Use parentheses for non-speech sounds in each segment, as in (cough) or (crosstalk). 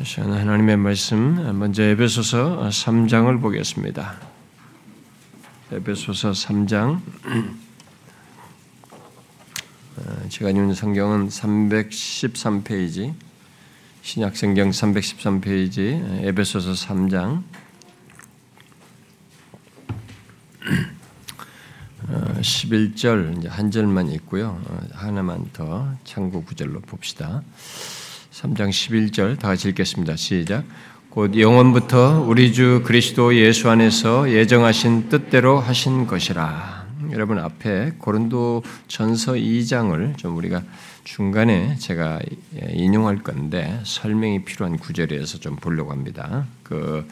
시간 하나님의 말씀 먼저 에베소서 3장을 보겠습니다. 에베소서 3장 어, 제가 읽는 성경은 313페이지 신약 성경 313페이지 에베소서 3장 11절 어, 이제 한 절만 있고요. 어, 하나만 더 참고 구절로 봅시다. 3장 11절 다 같이 읽겠습니다. 시작. 곧 영원부터 우리 주 그리스도 예수 안에서 예정하신 뜻대로 하신 것이라. 여러분 앞에 고린도 전서 2장을 좀 우리가 중간에 제가 인용할 건데 설명이 필요한 구절에서 좀 보려고 합니다. 그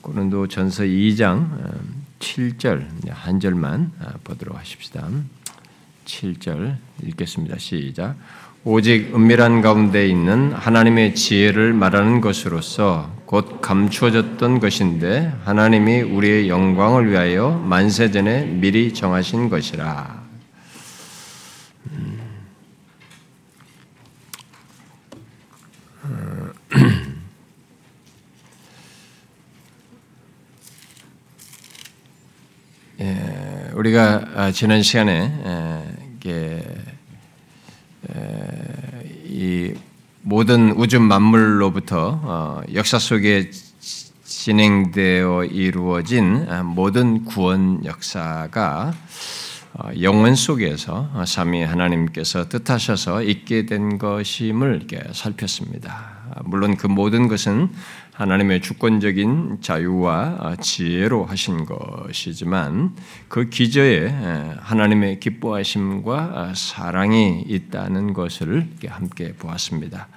고린도 전서 2장 7절 한 절만 보도록 하십시다. 7절 읽겠습니다. 시작. 오직 은밀한 가운데 있는 하나님의 지혜를 말하는 것으로서 곧 감추어졌던 것인데 하나님이 우리의 영광을 위하여 만세전에 미리 정하신 것이라. 음. (clears throat) 예, 우리가 아, 지난 시간에 이게 이 모든 우주 만물로부터 어, 역사 속에 진행되어 이루어진 아, 모든 구원 역사가 어, 영원 속에서 삼위 하나님께서 뜻하셔서 있게 된 것임을 살폈습니다. 물론 그 모든 것은 하나님의 주권적인 자유와 어, 지혜로 하신 것이지만 그 기저에 하나님의 기뻐하심과 어, 사랑이 있다는 것을 함께 보았습니다.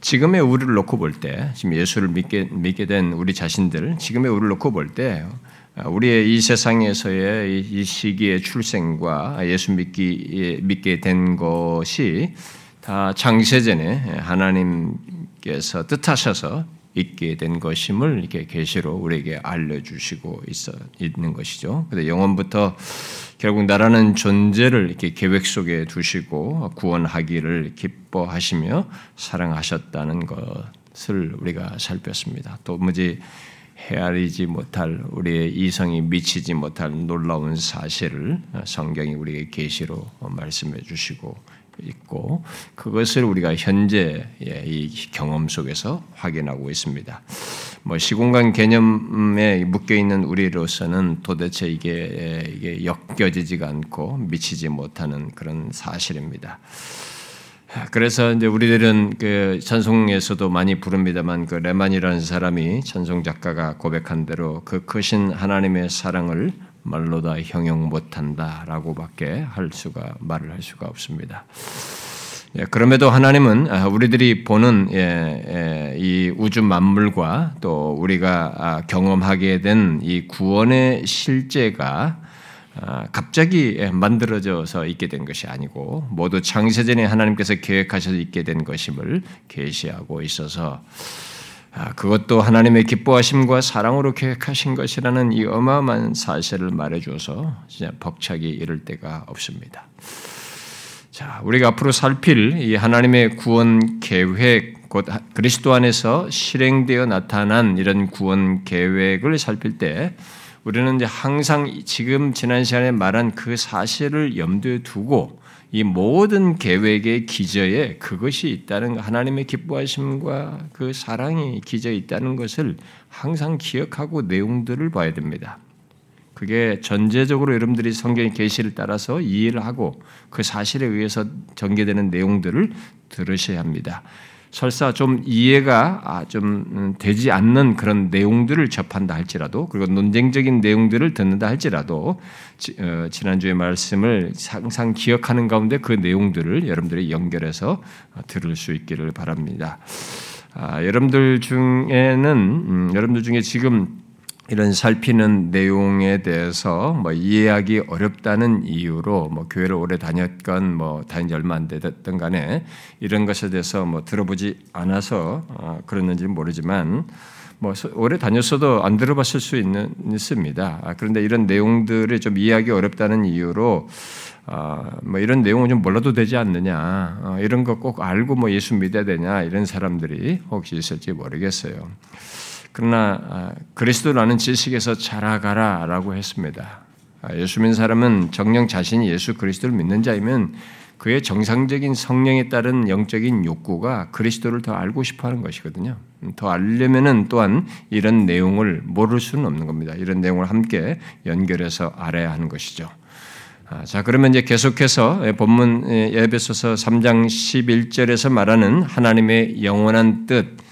지금의 우리를 놓고 볼 때, 지금 예수를 믿게, 믿게 된 우리 자신들, 지금의 우리를 놓고 볼 때, 어, 우리의 이 세상에서의 이 시기의 출생과 예수 믿기, 믿게 된 것이 다 창세전에 하나님께서 뜻하셔서 있게 된 것임을 이렇게 계시로 우리에게 알려주시고 있어 있는 것이죠. 근데 영원부터 결국 나라는 존재를 이렇게 계획 속에 두시고 구원하기를 기뻐하시며 사랑하셨다는 것을 우리가 살폈습니다. 도무지 헤아리지 못할 우리의 이성이 미치지 못할 놀라운 사실을 성경이 우리에게 계시로 말씀해 주시고 있고 그것을 우리가 현재의 이 경험 속에서 확인하고 있습니다. 뭐 시공간 개념에 묶여 있는 우리로서는 도대체 이게 이게 엮여지지가 않고 미치지 못하는 그런 사실입니다. 그래서 이제 우리들은 그 찬송에서도 많이 부릅니다만 그 레만이라는 사람이 찬송 작가가 고백한 대로 그 크신 하나님의 사랑을 말로 다 형용 못한다라고밖에 할 수가 말을 할 수가 없습니다. 예, 그럼에도 하나님은 아, 우리들이 보는 예, 예, 이 우주 만물과 또 우리가 아, 경험하게 된 이 구원의 실제가 아, 갑자기 만들어져서 있게 된 것이 아니고 모두 창세전에 하나님께서 계획하셔서 있게 된 것임을 계시하고 있어서 아, 그것도 하나님의 기뻐하심과 사랑으로 계획하신 것이라는 이 어마어마한 사실을 말해줘서 진짜 벅차기 이를 데가 없습니다. 자, 우리가 앞으로 살필 이 하나님의 구원 계획, 곧 그리스도 안에서 실행되어 나타난 이런 구원 계획을 살필 때 우리는 이제 항상 지금 지난 시간에 말한 그 사실을 염두에 두고 이 모든 계획의 기저에 그것이 있다는 하나님의 기뻐하심과 그 사랑이 기저에 있다는 것을 항상 기억하고 내용들을 봐야 됩니다. 그게 전제적으로 여러분들이 성경의 계시를 따라서 이해를 하고 그 사실에 의해서 전개되는 내용들을 들으셔야 합니다. 설사 좀 이해가 아, 좀 음, 되지 않는 그런 내용들을 접한다 할지라도 그리고 논쟁적인 내용들을 듣는다 할지라도 어, 지난주의 말씀을 항상 기억하는 가운데 그 내용들을 여러분들이 연결해서 어, 들을 수 있기를 바랍니다. 아, 여러분들 중에는 음, 여러분들 중에 지금 이런 살피는 내용에 대해서 뭐 이해하기 어렵다는 이유로 뭐 교회를 오래 다녔건 뭐 다닌 지 얼마 안 됐든 간에 이런 것에 대해서 뭐 들어보지 않아서 어, 그랬는지 모르지만 뭐 오래 다녔어도 안 들어봤을 수 있는 있습니다. 아, 그런데 이런 내용들을 좀 이해하기 어렵다는 이유로 어, 뭐 이런 내용은 좀 몰라도 되지 않느냐 어, 이런 거 꼭 알고 뭐 예수 믿어야 되냐 이런 사람들이 혹시 있을지 모르겠어요. 그러나 아, 그리스도라는 지식에서 자라가라 라고 했습니다. 아, 예수 믿는 사람은 정령 자신이 예수 그리스도를 믿는 자이면 그의 정상적인 성령에 따른 영적인 욕구가 그리스도를 더 알고 싶어 하는 것이거든요. 음, 더 알려면은 또한 이런 내용을 모를 수는 없는 겁니다. 이런 내용을 함께 연결해서 알아야 하는 것이죠. 아, 자, 그러면 이제 계속해서 본문 에베소서 3장 11절에서 말하는 하나님의 영원한 뜻, 아,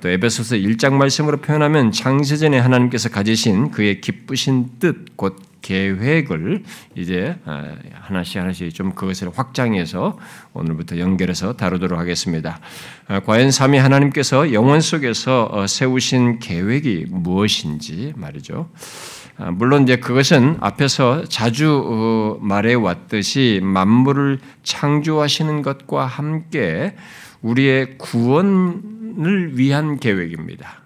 또 에베소서 1장 말씀으로 표현하면 창세전에 하나님께서 가지신 그의 기쁘신 뜻, 곧 계획을 이제 아, 하나씩 하나씩 좀 그것을 확장해서 오늘부터 연결해서 다루도록 하겠습니다. 아, 과연 삼위 하나님께서 영원 속에서 어, 세우신 계획이 무엇인지 말이죠. 물론 이제 그것은 앞에서 자주 어, 말해 왔듯이 만물을 창조하시는 것과 함께 우리의 구원 을 위한 계획입니다.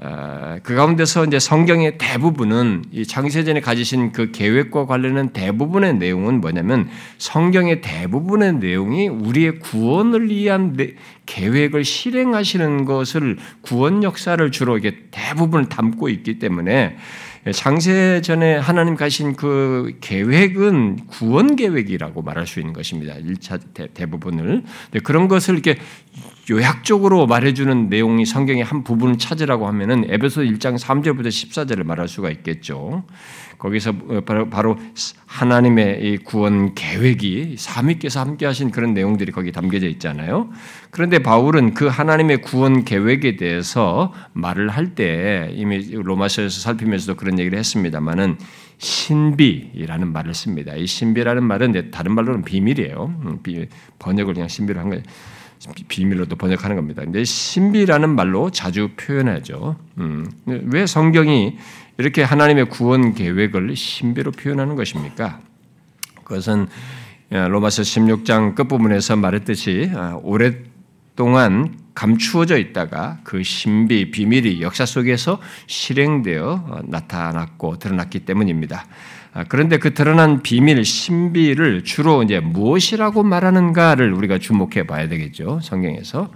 어, 그 가운데서 이제 성경의 대부분은 이 창세전에 가지신 그 계획과 관련된 대부분의 내용은 뭐냐면 성경의 대부분의 내용이 우리의 구원을 위한 계획을 실행하시는 것을 구원 역사를 주로 이게 대부분 담고 있기 때문에 창세전에 하나님 가신 그 계획은 구원 계획이라고 말할 수 있는 것입니다. 1차 대 부분을. 그런 것을 이렇게 요약적으로 말해주는 내용이 성경의 한 부분을 찾으라고 하면은 에베소 1장 3절부터 14절을 말할 수가 있겠죠. 거기서 바로, 바로 하나님의 이 구원 계획이 삼위께서 함께하신 그런 내용들이 거기 담겨져 있잖아요. 그런데 바울은 그 하나님의 구원 계획에 대해서 말을 할 때 이미 로마서에서 살피면서도 그런 얘기를 했습니다만은 신비라는 말을 씁니다. 이 신비라는 말은 다른 말로는 비밀이에요. 음, 번역을 그냥 신비로 한 거예요. 비밀로도 번역하는 겁니다. 근데 신비라는 말로 자주 표현하죠. 음, 왜 성경이 이렇게 하나님의 구원 계획을 신비로 표현하는 것입니까? 그것은 로마서 16장 끝부분에서 말했듯이 아, 오랫동안 감추어져 있다가 그 신비, 비밀이 역사 속에서 실행되어 어, 나타났고 드러났기 때문입니다. 아, 그런데 그 드러난 비밀, 신비를 주로 이제 무엇이라고 말하는가를 우리가 주목해 봐야 되겠죠. 성경에서.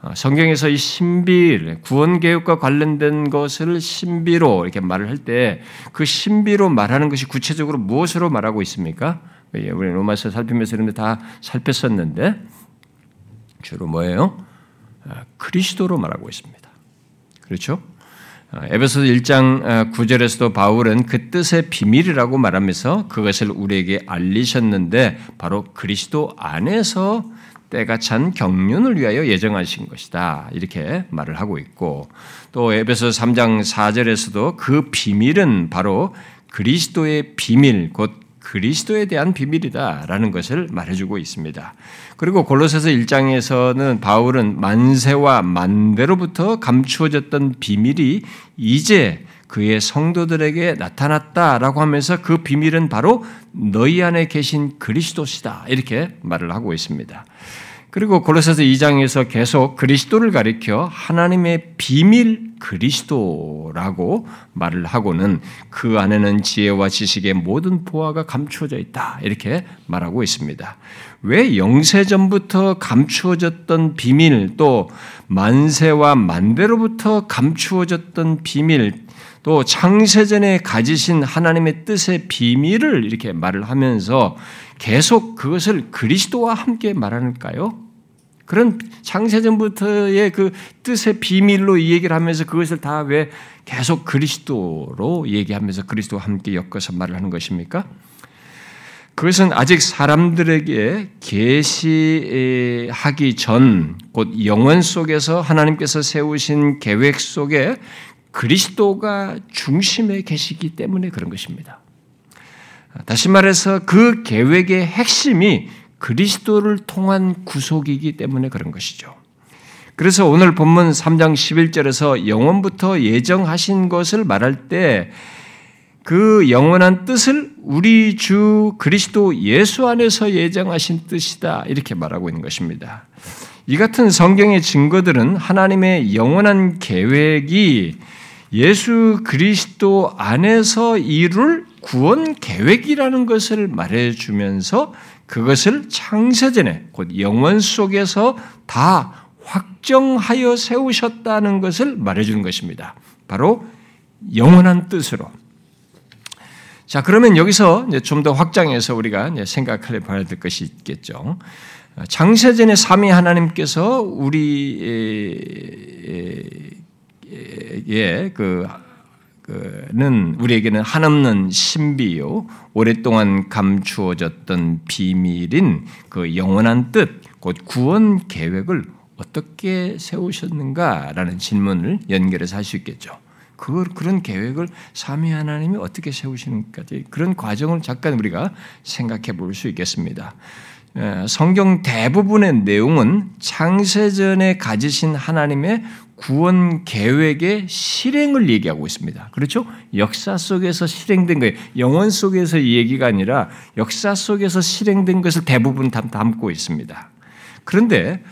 아, 성경에서 이 신비, 구원 개혁과 관련된 것을 신비로 이렇게 말을 할 때 그 신비로 말하는 것이 구체적으로 무엇으로 말하고 있습니까? 예, 우리 로마서 살피면서 이런 다 살폈었는데 주로 뭐예요? 아, 그리스도로 말하고 있습니다. 그렇죠? 아, 에베소서 1장 9절에서도 바울은 그 뜻의 비밀이라고 말하면서 그것을 우리에게 알리셨는데 바로 그리스도 안에서 때가 찬 경륜을 위하여 예정하신 것이다. 이렇게 말을 하고 있고 또 에베소 3장 4절에서도 그 비밀은 바로 그리스도의 비밀 곧 그리스도에 대한 비밀이다라는 것을 말해주고 있습니다. 그리고 골로새서 1장에서는 바울은 만세와 만대로부터 감추어졌던 비밀이 이제 그의 성도들에게 나타났다라고 하면서 그 비밀은 바로 너희 안에 계신 그리스도시다 이렇게 말을 하고 있습니다. 그리고 골로새서 2장에서 계속 그리스도를 가리켜 하나님의 비밀 그리스도라고 말을 하고는 그 안에는 지혜와 지식의 모든 보화가 감추어져 있다. 이렇게 말하고 있습니다. 왜 영세전부터 감추어졌던 비밀 또 만세와 만대로부터 감추어졌던 비밀 또 창세전에 가지신 하나님의 뜻의 비밀을 이렇게 말을 하면서 계속 그것을 그리스도와 함께 말하는까요? 그런 창세전부터의 그 뜻의 비밀로 이 얘기를 하면서 그것을 다 왜 계속 그리스도로 얘기하면서 그리스도와 함께 엮어서 말을 하는 것입니까? 그것은 아직 사람들에게 계시하기 전, 곧 영원 속에서 하나님께서 세우신 계획 속에 그리스도가 중심에 계시기 때문에 그런 것입니다. 다시 말해서 그 계획의 핵심이 그리스도를 통한 구속이기 때문에 그런 것이죠. 그래서 오늘 본문 3장 11절에서 영원부터 예정하신 것을 말할 때 그 영원한 뜻을 우리 주 그리스도 예수 안에서 예정하신 뜻이다. 이렇게 말하고 있는 것입니다. 이 같은 성경의 증거들은 하나님의 영원한 계획이 예수 그리스도 안에서 이룰 구원 계획이라는 것을 말해주면서 그것을 창세전에 곧 영원 속에서 다 확정하여 세우셨다는 것을 말해주는 것입니다. 바로 영원한 뜻으로. 자, 그러면 여기서 좀 더 확장해서 우리가 생각해 봐야 될 것이 있겠죠. 창세전에 삼위 하나님께서 우리의 그그 는 우리에게는 한없는 신비요 오랫동안 감추어졌던 비밀인 그 영원한 뜻, 곧 구원 계획을 어떻게 세우셨는가라는 질문을 연결해서 할 수 있겠죠. 그 그런 계획을 삼위 하나님이 어떻게 세우시는까지 그런 과정을 잠깐 우리가 생각해 볼 수 있겠습니다. 성경 대부분의 내용은 창세전에 가지신 하나님의 구원 계획의 실행을 얘기하고 있습니다. 그렇죠? 역사 속에서 실행된 거예요. 영원 속에서 얘기가 아니라 역사 속에서 실행된 것을 대부분 담고 있습니다. 그런데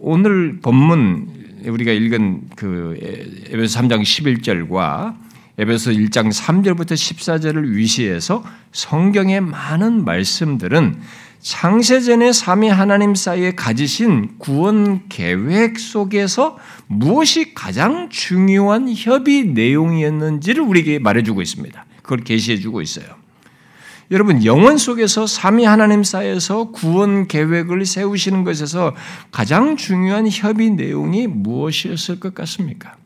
오늘 본문 우리가 읽은 그 에베소 3장 11절과 에베소 1장 3절부터 14절을 위시해서 성경의 많은 말씀들은 창세전의 삼위 하나님 사이에 가지신 구원 계획 속에서 무엇이 가장 중요한 협의 내용이었는지를 우리에게 말해주고 있습니다. 그걸 계시해주고 있어요. 여러분 영원 속에서 삼위 하나님 사이에서 구원 계획을 세우시는 것에서 가장 중요한 협의 내용이 무엇이었을 것 같습니까?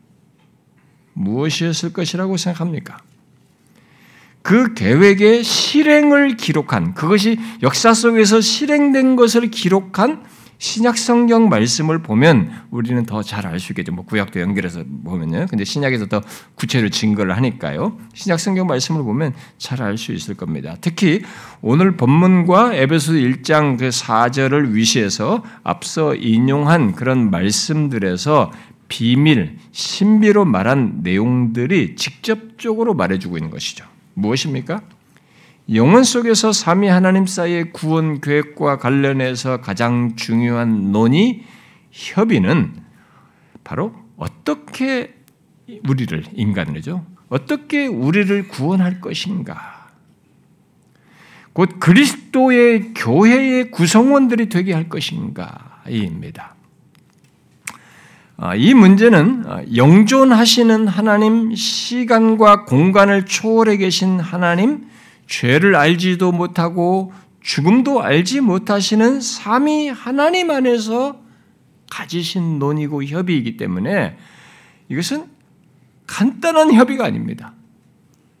무엇이었을 것이라고 생각합니까? 그 계획의 실행을 기록한 그것이 역사 속에서 실행된 것을 기록한 신약 성경 말씀을 보면 우리는 더 잘 알 수 있겠죠. 뭐 구약도 연결해서 보면요. 근데 신약에서 더 구체로 증거를 하니까요. 신약 성경 말씀을 보면 잘 알 수 있을 겁니다. 특히 오늘 본문과 에베소 1장 그 4절을 위시해서 앞서 인용한 그런 말씀들에서 비밀, 신비로 말한 내용들이 직접적으로 말해주고 있는 것이죠. 무엇입니까? 영혼 속에서 삼위 하나님 사이의 구원 계획과 관련해서 가장 중요한 논의, 협의는 바로 어떻게 우리를 인간이죠. 어떻게 우리를 구원할 것인가? 곧 그리스도의 교회의 구성원들이 되게 할 것인가입니다. 아, 이 문제는 아, 영존하시는 하나님, 시간과 공간을 초월해 계신 하나님, 죄를 알지도 못하고 죽음도 알지 못하시는 삼위 하나님 안에서 가지신 논의고 협의이기 때문에 이것은 간단한 협의가 아닙니다.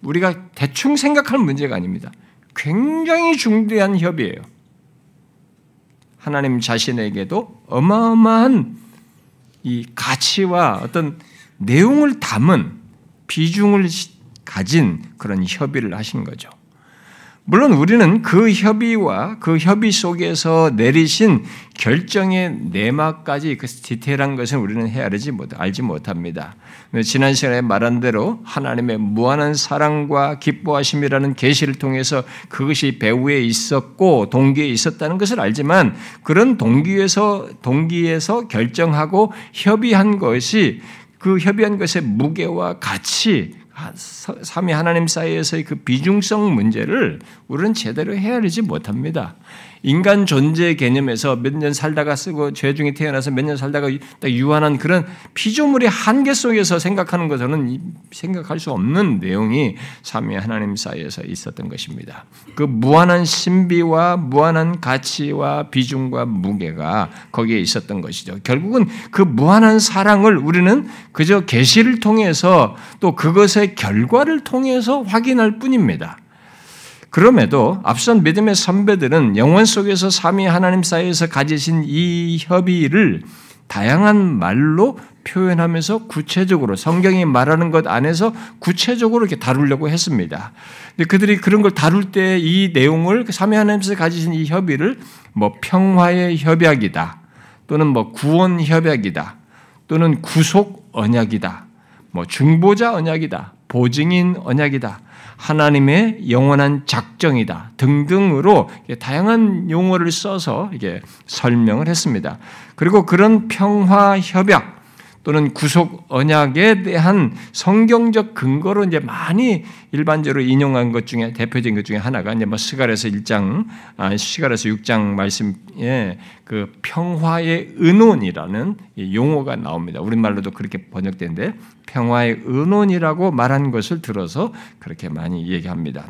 우리가 대충 생각할 문제가 아닙니다. 굉장히 중대한 협의예요. 하나님 자신에게도 어마어마한 이 가치와 어떤 내용을 담은 비중을 가진 그런 협의를 하신 거죠. 물론 우리는 그 협의와 그 협의 속에서 내리신 결정의 내막까지 그 디테일한 것은 우리는 헤아리지 못, 알지 못합니다. 지난 시간에 말한 대로 하나님의 무한한 사랑과 기뻐하심이라는 계시를 통해서 그것이 배후에 있었고 동기에 있었다는 것을 알지만 그런 동기에서 동기에서 결정하고 협의한 것이 그 협의한 것의 무게와 가치 삼위 하나님 사이에서의 그 비중성 문제를 우리는 제대로 헤아리지 못합니다. 인간 존재 개념에서 몇 년 살다가 쓰고 죄 중에 태어나서 몇 년 살다가 딱 유한한 그런 피조물의 한계 속에서 생각하는 것은 생각할 수 없는 내용이 삼위 하나님 사이에서 있었던 것입니다. 그 무한한 신비와 무한한 가치와 비중과 무게가 거기에 있었던 것이죠. 결국은 그 무한한 사랑을 우리는 그저 계시를 통해서 또 그것의 결과를 통해서 확인할 뿐입니다. 그럼에도 앞선 믿음의 선배들은 영원 속에서 삼위 하나님 사이에서 가지신 이 협의를 다양한 말로 표현하면서 구체적으로 성경이 말하는 것 안에서 구체적으로 이렇게 다루려고 했습니다. 근데 그들이 그런 걸 다룰 때 이 내용을 삼위 하나님께서 가지신 이 협의를 뭐 평화의 협약이다. 또는 뭐 구원 협약이다. 또는 구속 언약이다. 뭐 중보자 언약이다. 보증인 언약이다. 하나님의 영원한 작정이다 등등으로 다양한 용어를 써서 이게 설명을 했습니다. 그리고 그런 평화 협약 또는 구속 언약에 대한 성경적 근거로 이제 많이 일반적으로 인용한 것 중에 대표적인 것 중에 하나가 이제 뭐 스가랴서 1장, 아, 스가랴서 6장 말씀에 그 평화의 은원이라는 용어가 나옵니다. 우리말로도 그렇게 번역된데 평화의 은원이라고 말한 것을 들어서 그렇게 많이 얘기합니다.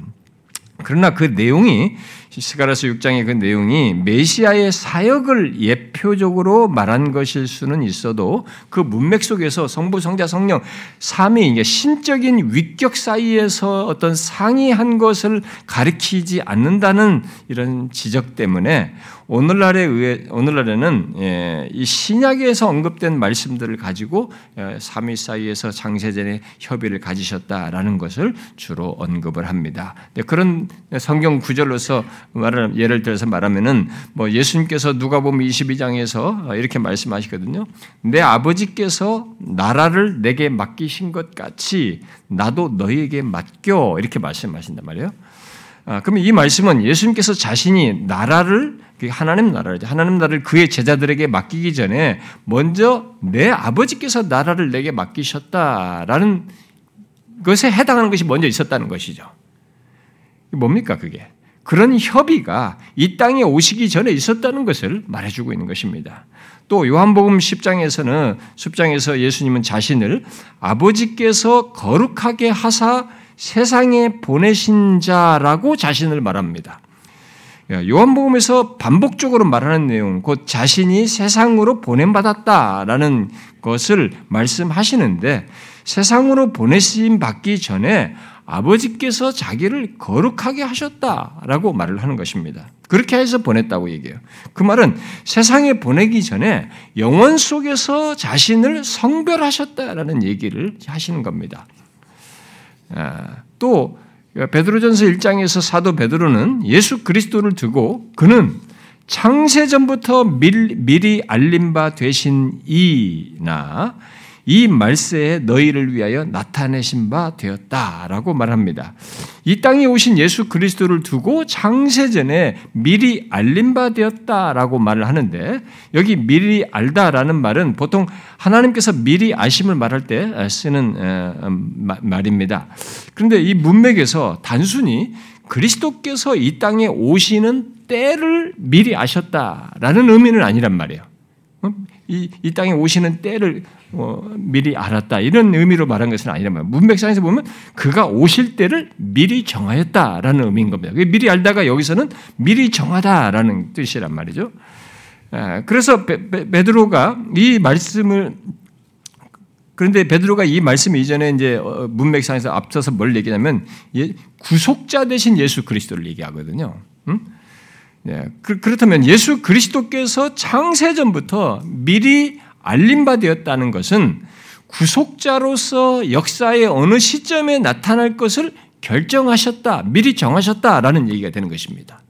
그러나 그 내용이 스가라서 6장의 그 내용이 메시아의 사역을 예표적으로 말한 것일 수는 있어도 그 문맥 속에서 성부, 성자, 성령 삼위 신적인 위격 사이에서 어떤 상이한 것을 가리키지 않는다는 이런 지적 때문에 오늘날에 의해 오늘날에는 예, 이 신약에서 언급된 말씀들을 가지고 예, 삼위 사이에서 장세전에 협의를 가지셨다라는 것을 주로 언급을 합니다. 그런 성경 구절로서 말을 예를 들어서 말하면은 뭐 예수님께서 누가복음 22장에서 이렇게 말씀하시거든요. 내 아버지께서 나라를 내게 맡기신 것 같이 나도 너희에게 맡겨 이렇게 말씀하신단 말이에요. 아, 그러면 이 말씀은 예수님께서 자신이 나라를 하나님 나라를 하나님 나라를 그의 제자들에게 맡기기 전에 먼저 내 아버지께서 나라를 내게 맡기셨다라는 것에 해당하는 것이 먼저 있었다는 것이죠. 뭡니까 그게? 그런 협의가 이 땅에 오시기 전에 있었다는 것을 말해주고 있는 것입니다. 또 요한복음 10장에서는 10장에서 예수님은 자신을 아버지께서 거룩하게 하사 세상에 보내신 자라고 자신을 말합니다. 요한복음에서 반복적으로 말하는 내용, 곧 자신이 세상으로 보냄받았다라는 것을 말씀하시는데 세상으로 보내심 받기 전에 아버지께서 자기를 거룩하게 하셨다라고 말을 하는 것입니다. 그렇게 해서 보냈다고 얘기해요. 그 말은 세상에 보내기 전에 영원 속에서 자신을 성별하셨다라는 얘기를 하시는 겁니다. 아, 또 베드로전서 1장에서 사도 베드로는 예수 그리스도를 두고 그는 창세 전부터 미리 알림 바 되신 이나 이 말세에 너희를 위하여 나타내신 바 되었다라고 말합니다. 이 땅에 오신 예수 그리스도를 두고 창세전에 미리 알린 바 되었다라고 말을 하는데 여기 미리 알다라는 말은 보통 하나님께서 미리 아심을 말할 때 쓰는 음, 말입니다. 그런데 이 문맥에서 단순히 그리스도께서 이 땅에 오시는 때를 미리 아셨다라는 의미는 아니란 말이에요. 이, 이 땅에 오시는 때를 어, 미리 알았다 이런 의미로 말한 것은 아니란 말이에요. 문맥상에서 보면 그가 오실 때를 미리 정하였다라는 의미인 겁니다. 미리 알다가 여기서는 미리 정하다라는 뜻이란 말이죠. 아, 그래서 베드로가 이 말씀을 그런데 베드로가 이 말씀 이전에 이제 어, 문맥상에서 앞서서 뭘 얘기냐면 구속자 대신 예수 그리스도를 얘기하거든요. 음? 예, 그, 그렇다면 예수 그리스도께서 창세전부터 미리 알림바 되었다는 것은 구속자로서 역사의 어느 시점에 나타날 것을 결정하셨다, 미리 정하셨다라는 얘기가 되는 것입니다.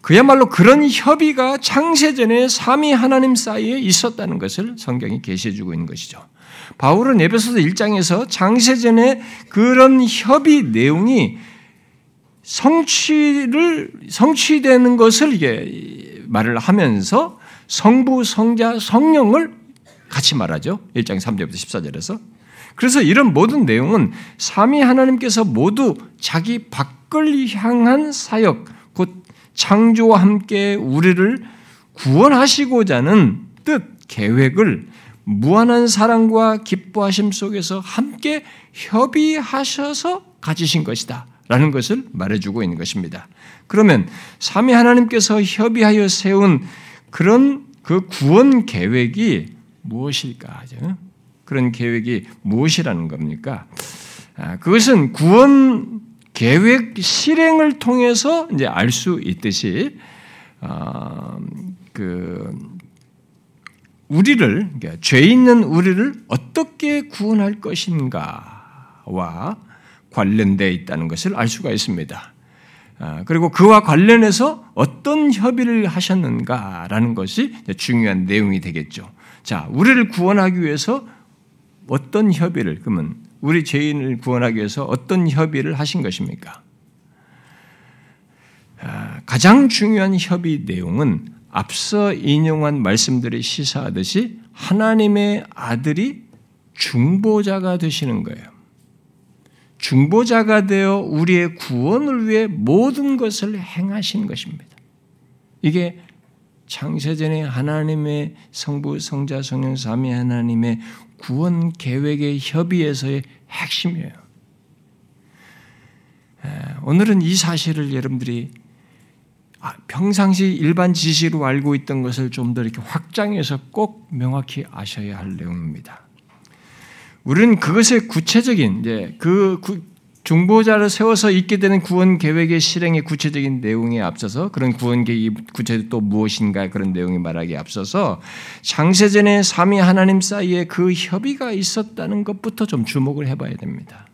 그야말로 그런 협의가 창세전에 삼위 하나님 사이에 있었다는 것을 성경이 계시해 주고 있는 것이죠. 바울은 에베소서 1장에서 창세전에 그런 협의 내용이 성취를 성취되는 것을 이게 말을 하면서 성부, 성자, 성령을 같이 말하죠. 1장 3절부터 14절에서. 그래서 이런 모든 내용은 삼위 하나님께서 모두 자기 밖을 향한 사역, 곧 창조와 함께 우리를 구원하시고자 하는 뜻, 계획을 무한한 사랑과 기뻐하심 속에서 함께 협의하셔서 가지신 것이다. 라는 것을 말해주고 있는 것입니다. 그러면 삼위 하나님께서 협의하여 세운 그런 그 구원 계획이 무엇일까? 그런 계획이 무엇이라는 겁니까? 아, 그것은 구원 계획 실행을 통해서 이제 알 수 있듯이 어, 그 우리를 그러니까 죄 있는 우리를 어떻게 구원할 것인가와 관련되어 있다는 것을 알 수가 있습니다. 아, 그리고 그와 관련해서 어떤 협의를 하셨는가라는 것이 중요한 내용이 되겠죠. 자, 우리를 구원하기 위해서 어떤 협의를 그러면 우리 죄인을 구원하기 위해서 어떤 협의를 하신 것입니까? 아, 가장 중요한 협의 내용은 앞서 인용한 말씀들이 시사하듯이 하나님의 아들이 중보자가 되시는 거예요. 중보자가 되어 우리의 구원을 위해 모든 것을 행하신 것입니다. 이게 창세전에 하나님의 성부, 성자, 성령, 삼위 하나님의 구원 계획의 협의에서의 핵심이에요. 오늘은 이 사실을 여러분들이 아, 평상시 일반 지식으로 알고 있던 것을 좀 더 이렇게 확장해서 꼭 명확히 아셔야 할 내용입니다. 우리는 그것의 구체적인 이제 그 중보자를 세워서 있게 되는 구원 계획의 실행의 구체적인 내용에 앞서서 그런 구원 계획이 구체적으로 또 무엇인가 그런 내용이 말하기에 앞서서 장세전에 삼위 하나님 사이에 그 협의가 있었다는 것부터 좀 주목을 해봐야 됩니다.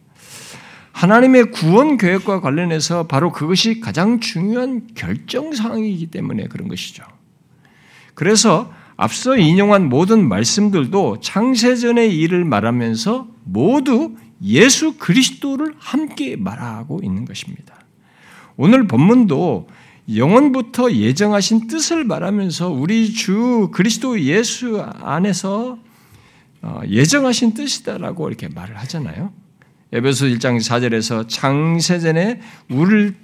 하나님의 구원 계획과 관련해서 바로 그것이 가장 중요한 결정 사항이기 때문에 그런 것이죠. 그래서 앞서 인용한 모든 말씀들도 창세전의 일을 말하면서 모두 예수 그리스도를 함께 말하고 있는 것입니다. 오늘 본문도 영원부터 예정하신 뜻을 말하면서 우리 주 그리스도 예수 안에서 어, 예정하신 뜻이다라고 이렇게 말을 하잖아요. 에베소 1장 4절에서 창세전에 우리를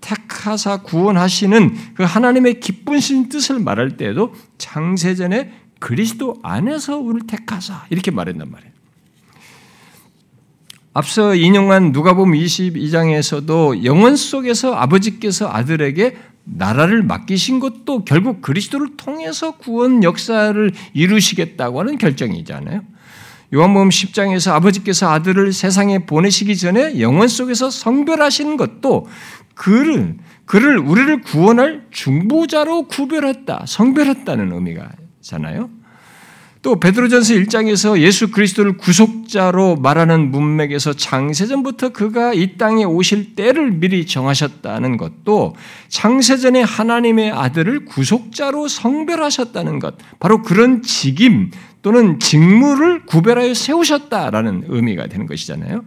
택하사 구원하시는 그 하나님의 기쁘신 뜻을 말할 때에도 창세전에 그리스도 안에서 우리를 택하사 이렇게 말했단 말이에요. 앞서 인용한 누가복음 22장에서도 영원 속에서 아버지께서 아들에게 나라를 맡기신 것도 결국 그리스도를 통해서 구원 역사를 이루시겠다고 하는 결정이잖아요. 요한복음 10장에서 아버지께서 아들을 세상에 보내시기 전에 영원 속에서 성별하시는 것도 그를 그를 우리를 구원할 중보자로 구별했다, 성별했다는 의미가잖아요. 또 베드로전서 1장에서 예수 그리스도를 구속자로 말하는 문맥에서 창세전부터 그가 이 땅에 오실 때를 미리 정하셨다는 것도 창세전에 하나님의 아들을 구속자로 성별하셨다는 것, 바로 그런 직임 또는 직무를 구별하여 세우셨다라는 의미가 되는 것이잖아요.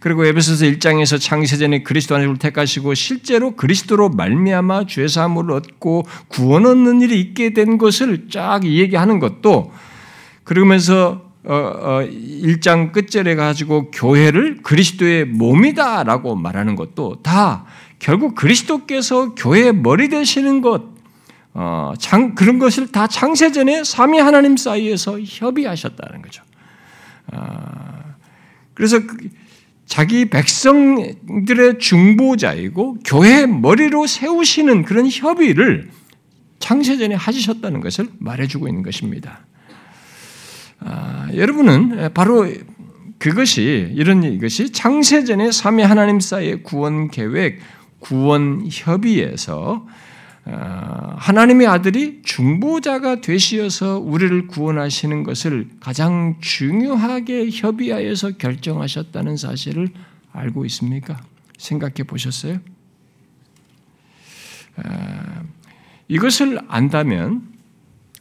그리고 에베소서 1장에서 창세전에 그리스도 안에서 택하시고 실제로 그리스도로 말미암아 죄 사함을 얻고 구원 얻는 일이 있게 된 것을 쫙 얘기하는 것도 그러면서 어, 어, 1장 끝절에 가지고 교회를 그리스도의 몸이다라고 말하는 것도 다 결국 그리스도께서 교회의 머리 되시는 것, 어, 장, 그런 것을 다 창세전에 삼위 하나님 사이에서 협의하셨다는 거죠. 어, 그래서 그, 자기 백성들의 중보자이고 교회 머리로 세우시는 그런 협의를 창세전에 하셨다는 것을 말해주고 있는 것입니다. 아, 여러분은 바로 그것이 이런 이것이 창세전에 삼위 하나님 사이의 구원 계획, 구원 협의에서 아, 하나님의 아들이 중보자가 되시어서 우리를 구원하시는 것을 가장 중요하게 협의하여서 결정하셨다는 사실을 알고 있습니까? 생각해 보셨어요? 아, 이것을 안다면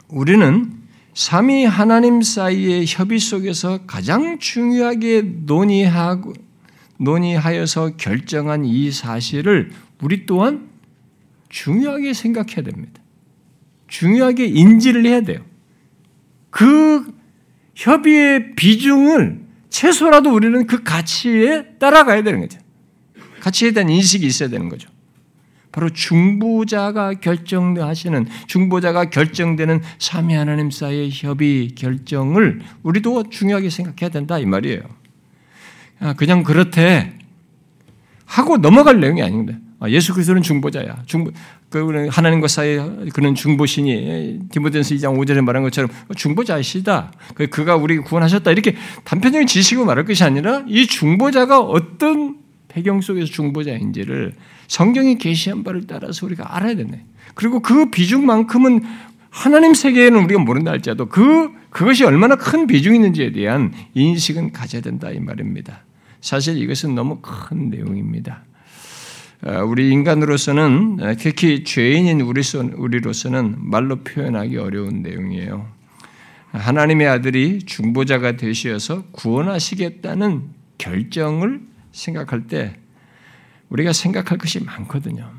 우리는 삼위 하나님 사이의 협의 속에서 가장 중요하게 논의하고 논의하여서 결정한 이 사실을 우리 또한 중요하게 생각해야 됩니다. 중요하게 인지를 해야 돼요. 그 협의의 비중을 최소라도 우리는 그 가치에 따라가야 되는 거죠. 가치에 대한 인식이 있어야 되는 거죠. 바로 중보자가 결정하시는 중보자가 결정되는 삼위 하나님 사이의 협의 결정을 우리도 중요하게 생각해야 된다 이 말이에요. 아, 그냥 그렇대 하고 넘어갈 내용이 아닙니다. 아, 예수 그리스도는 중보자야. 중보, 그 하나님과 사이 그는 중보신이 디모데전서 2장 5절에 말한 것처럼 중보자시다. 그, 그가 우리 구원하셨다. 이렇게 단편적인 지식으로 말할 것이 아니라 이 중보자가 어떤 배경 속에서 중보자인지를 성경이 계시한 바를 따라서 우리가 알아야 되네. 그리고 그 비중만큼은 하나님 세계에는 우리가 모른다 할지라도 그 그것이 얼마나 큰 비중이 있는지에 대한 인식은 가져야 된다 이 말입니다. 사실 이것은 너무 큰 내용입니다. 어, 우리 인간으로서는 어, 특히 죄인인 우리로서는 말로 표현하기 어려운 내용이에요. 하나님의 아들이 중보자가 되시어서 구원하시겠다는 결정을 생각할 때 우리가 생각할 것이 많거든요.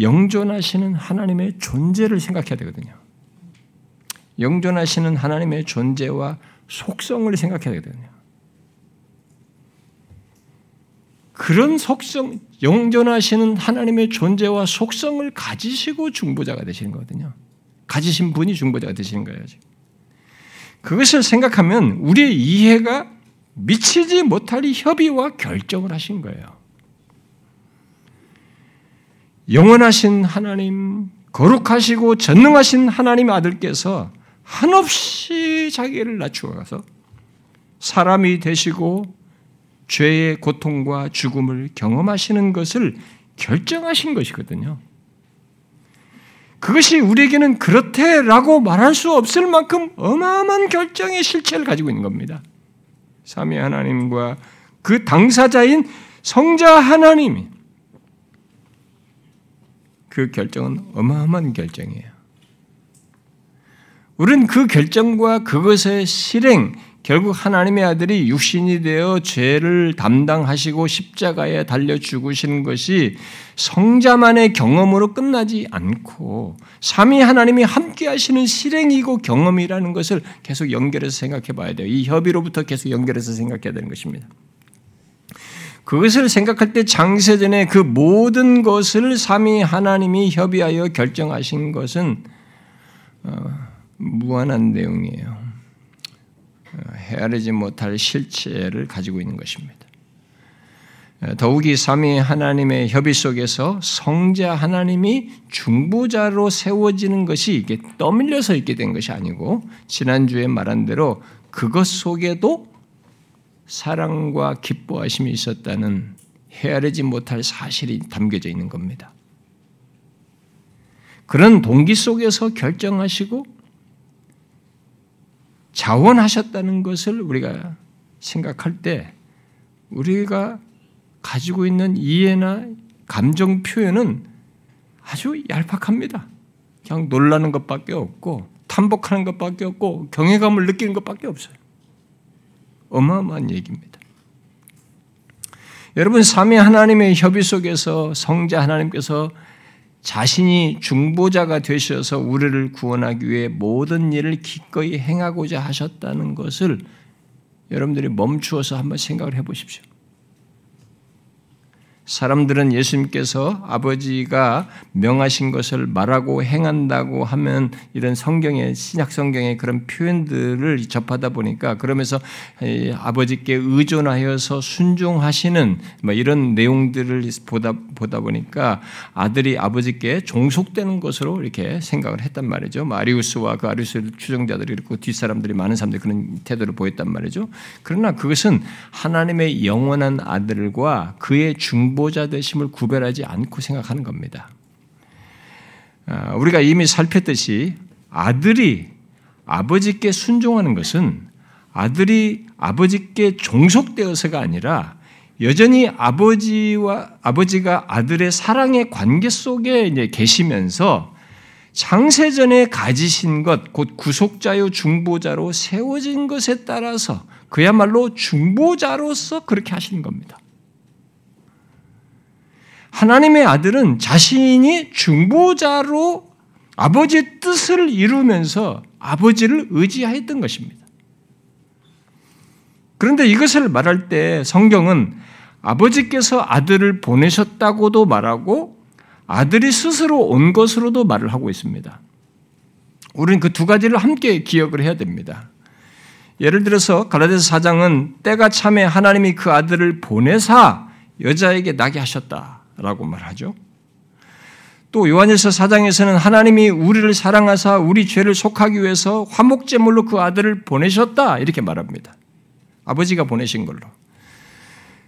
영존하시는 하나님의 존재를 생각해야 되거든요. 영존하시는 하나님의 존재와 속성을 생각해야 되거든요. 그런 속성, 영존하시는 하나님의 존재와 속성을 가지시고 중보자가 되시는 거거든요. 가지신 분이 중보자가 되시는 거예요. 그것을 생각하면 우리의 이해가 미치지 못할 협의와 결정을 하신 거예요. 영원하신 하나님, 거룩하시고 전능하신 하나님의 아들께서 한없이 자기를 낮추어 가서 사람이 되시고 죄의 고통과 죽음을 경험하시는 것을 결정하신 것이거든요. 그것이 우리에게는 그렇대라고 말할 수 없을 만큼 어마어마한 결정의 실체를 가지고 있는 겁니다. 삼위 하나님과 그 당사자인 성자 하나님이 그 결정은 어마어마한 결정이에요. 우리는 그 결정과 그것의 실행, 결국 하나님의 아들이 육신이 되어 죄를 담당하시고 십자가에 달려 죽으시는 것이 성자만의 경험으로 끝나지 않고 삼위 하나님이 함께 하시는 실행이고 경험이라는 것을 계속 연결해서 생각해 봐야 돼요. 이 협의로부터 계속 연결해서 생각해야 되는 것입니다. 그것을 생각할 때 장세전에 그 모든 것을 삼위 하나님이 협의하여 결정하신 것은 어, 무한한 내용이에요. 어, 헤아리지 못할 실체를 가지고 있는 것입니다. 어, 더욱이 삼위 하나님의 협의 속에서 성자 하나님이 중보자로 세워지는 것이 이게 떠밀려서 있게 된 것이 아니고 지난주에 말한 대로 그것 속에도 사랑과 기뻐하심이 있었다는 헤아리지 못할 사실이 담겨져 있는 겁니다. 그런 동기 속에서 결정하시고 자원하셨다는 것을 우리가 생각할 때 우리가 가지고 있는 이해나 감정 표현은 아주 얄팍합니다. 그냥 놀라는 것밖에 없고 탐복하는 것밖에 없고 경외감을 느끼는 것밖에 없어요. 어마어마한 얘기입니다. 여러분 삼위 하나님의 협의 속에서 성자 하나님께서 자신이 중보자가 되셔서 우리를 구원하기 위해 모든 일을 기꺼이 행하고자 하셨다는 것을 여러분들이 멈추어서 한번 생각을 해 보십시오. 사람들은 예수님께서 아버지가 명하신 것을 말하고 행한다고 하면 이런 성경의 신약 성경의 그런 표현들을 접하다 보니까 그러면서 아버지께 의존하여서 순종하시는 뭐 이런 내용들을 보다 보다 보니까 아들이 아버지께 종속되는 것으로 이렇게 생각을 했단 말이죠. 마리우스와 그 아리우스 추종자들이 그렇고 뒷사람들이 많은 사람들이 그런 태도를 보였단 말이죠. 그러나 그것은 하나님의 영원한 아들과 그의 중 중보자 되심을 구별하지 않고 생각하는 겁니다. 아, 우리가 이미 살폈듯이 아들이 아버지께 순종하는 것은 아들이 아버지께 종속되어서가 아니라 여전히 아버지와 아버지가 아들의 사랑의 관계 속에 이제 계시면서 창세전에 가지신 것, 곧 구속자요 중보자로 세워진 것에 따라서 그야말로 중보자로서 그렇게 하시는 겁니다. 하나님의 아들은 자신이 중보자로 아버지의 뜻을 이루면서 아버지를 의지하였던 것입니다. 그런데 이것을 말할 때 성경은 아버지께서 아들을 보내셨다고도 말하고 아들이 스스로 온 것으로도 말을 하고 있습니다. 우리는 그 두 가지를 함께 기억을 해야 됩니다. 예를 들어서 갈라디아서 4장은 때가 참에 하나님이 그 아들을 보내사 여자에게 나게 하셨다. 라고 말하죠. 또 요한일서 4장에서는 하나님이 우리를 사랑하사 우리 죄를 속하기 위해서 화목제물로 그 아들을 보내셨다 이렇게 말합니다. 아버지가 보내신 걸로.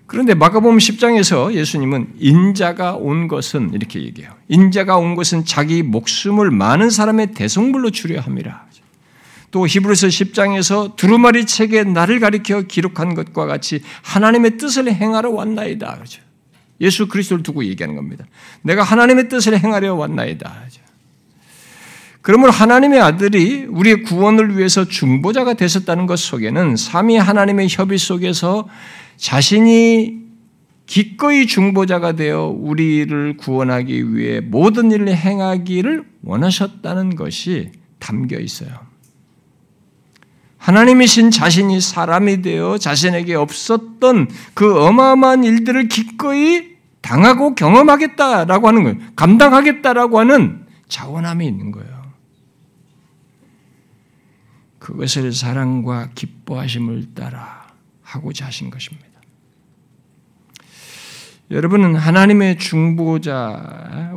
그런데 마가복음 10장에서 예수님은 인자가 온 것은 이렇게 얘기해요. 인자가 온 것은 자기 목숨을 많은 사람의 대성물로 주려 함이라. 또 히브리서 10장에서 두루마리 책에 나를 가리켜 기록한 것과 같이 하나님의 뜻을 행하러 왔나이다. 그렇죠. 예수 그리스도를 두고 얘기하는 겁니다. 내가 하나님의 뜻을 행하려 왔나이다. 그러므로 하나님의 아들이 우리의 구원을 위해서 중보자가 되셨다는 것 속에는 삼위 하나님의 협의 속에서 자신이 기꺼이 중보자가 되어 우리를 구원하기 위해 모든 일을 행하기를 원하셨다는 것이 담겨 있어요. 하나님이신 자신이 사람이 되어 자신에게 없었던 그 어마어마한 일들을 기꺼이 당하고 경험하겠다라고 하는 거예요. 감당하겠다라고 하는 자원함이 있는 거예요. 그것을 사랑과 기뻐하심을 따라 하고자 하신 것입니다. 여러분은 하나님의 중보자,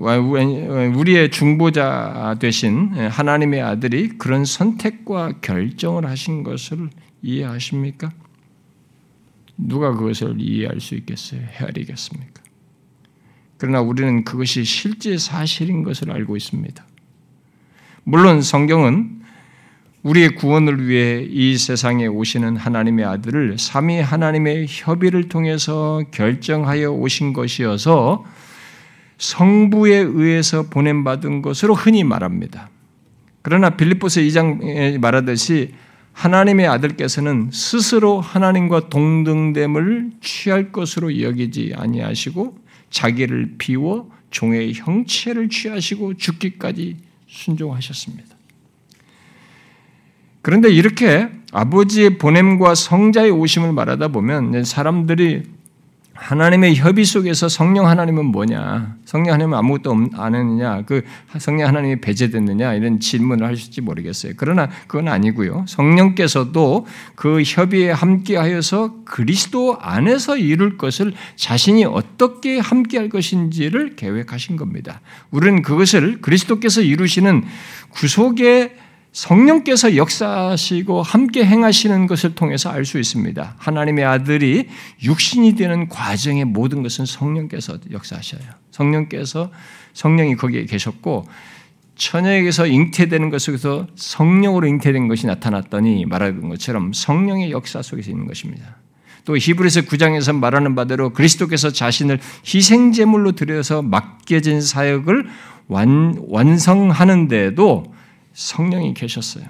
우리의 중보자 되신 하나님의 아들이 그런 선택과 결정을 하신 것을 이해하십니까? 누가 그것을 이해할 수 있겠어요? 헤아리겠습니까? 그러나 우리는 그것이 실제 사실인 것을 알고 있습니다. 물론 성경은 우리의 구원을 위해 이 세상에 오시는 하나님의 아들을 삼위 하나님의 협의를 통해서 결정하여 오신 것이어서 성부에 의해서 보냄받은 것으로 흔히 말합니다. 그러나 빌립보서 2장에 말하듯이 하나님의 아들께서는 스스로 하나님과 동등됨을 취할 것으로 여기지 아니하시고 자기를 비워 종의 형체를 취하시고 죽기까지 순종하셨습니다. 그런데 이렇게 아버지의 보냄과 성자의 오심을 말하다 보면 사람들이 하나님의 협의 속에서 성령 하나님은 뭐냐? 성령 하나님은 아무것도 안 했느냐? 그 성령 하나님이 배제됐느냐? 이런 질문을 하실지 모르겠어요. 그러나 그건 아니고요. 성령께서도 그 협의에 함께하여서 그리스도 안에서 이룰 것을 자신이 어떻게 함께할 것인지를 계획하신 겁니다. 우리는 그것을 그리스도께서 이루시는 구속의 성령께서 역사하시고 함께 행하시는 것을 통해서 알 수 있습니다. 하나님의 아들이 육신이 되는 과정의 모든 것은 성령께서 역사하셔요. 성령께서 성령이 거기에 계셨고 처녀에게서 잉태되는 것에서 성령으로 잉태된 것이 나타났더니 말하는 것처럼 성령의 역사 속에서 있는 것입니다. 또 히브리서 9장에서 말하는 바대로 그리스도께서 자신을 희생 제물로 드려서 맡겨진 사역을 완, 완성하는데도 성령이 계셨어요.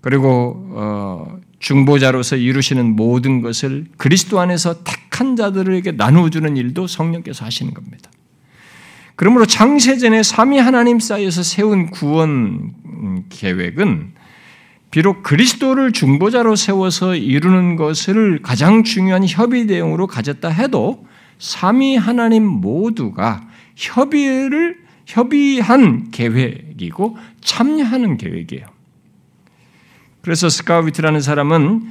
그리고 어, 중보자로서 이루시는 모든 것을 그리스도 안에서 택한 자들에게 나누어주는 일도 성령께서 하시는 겁니다. 그러므로 창세전에 삼위 하나님 사이에서 세운 구원 계획은 비록 그리스도를 중보자로 세워서 이루는 것을 가장 중요한 협의 대용으로 가졌다 해도 삼위 하나님 모두가 협의를 협의한 계획이고 참여하는 계획이에요. 그래서 스카우비트라는 사람은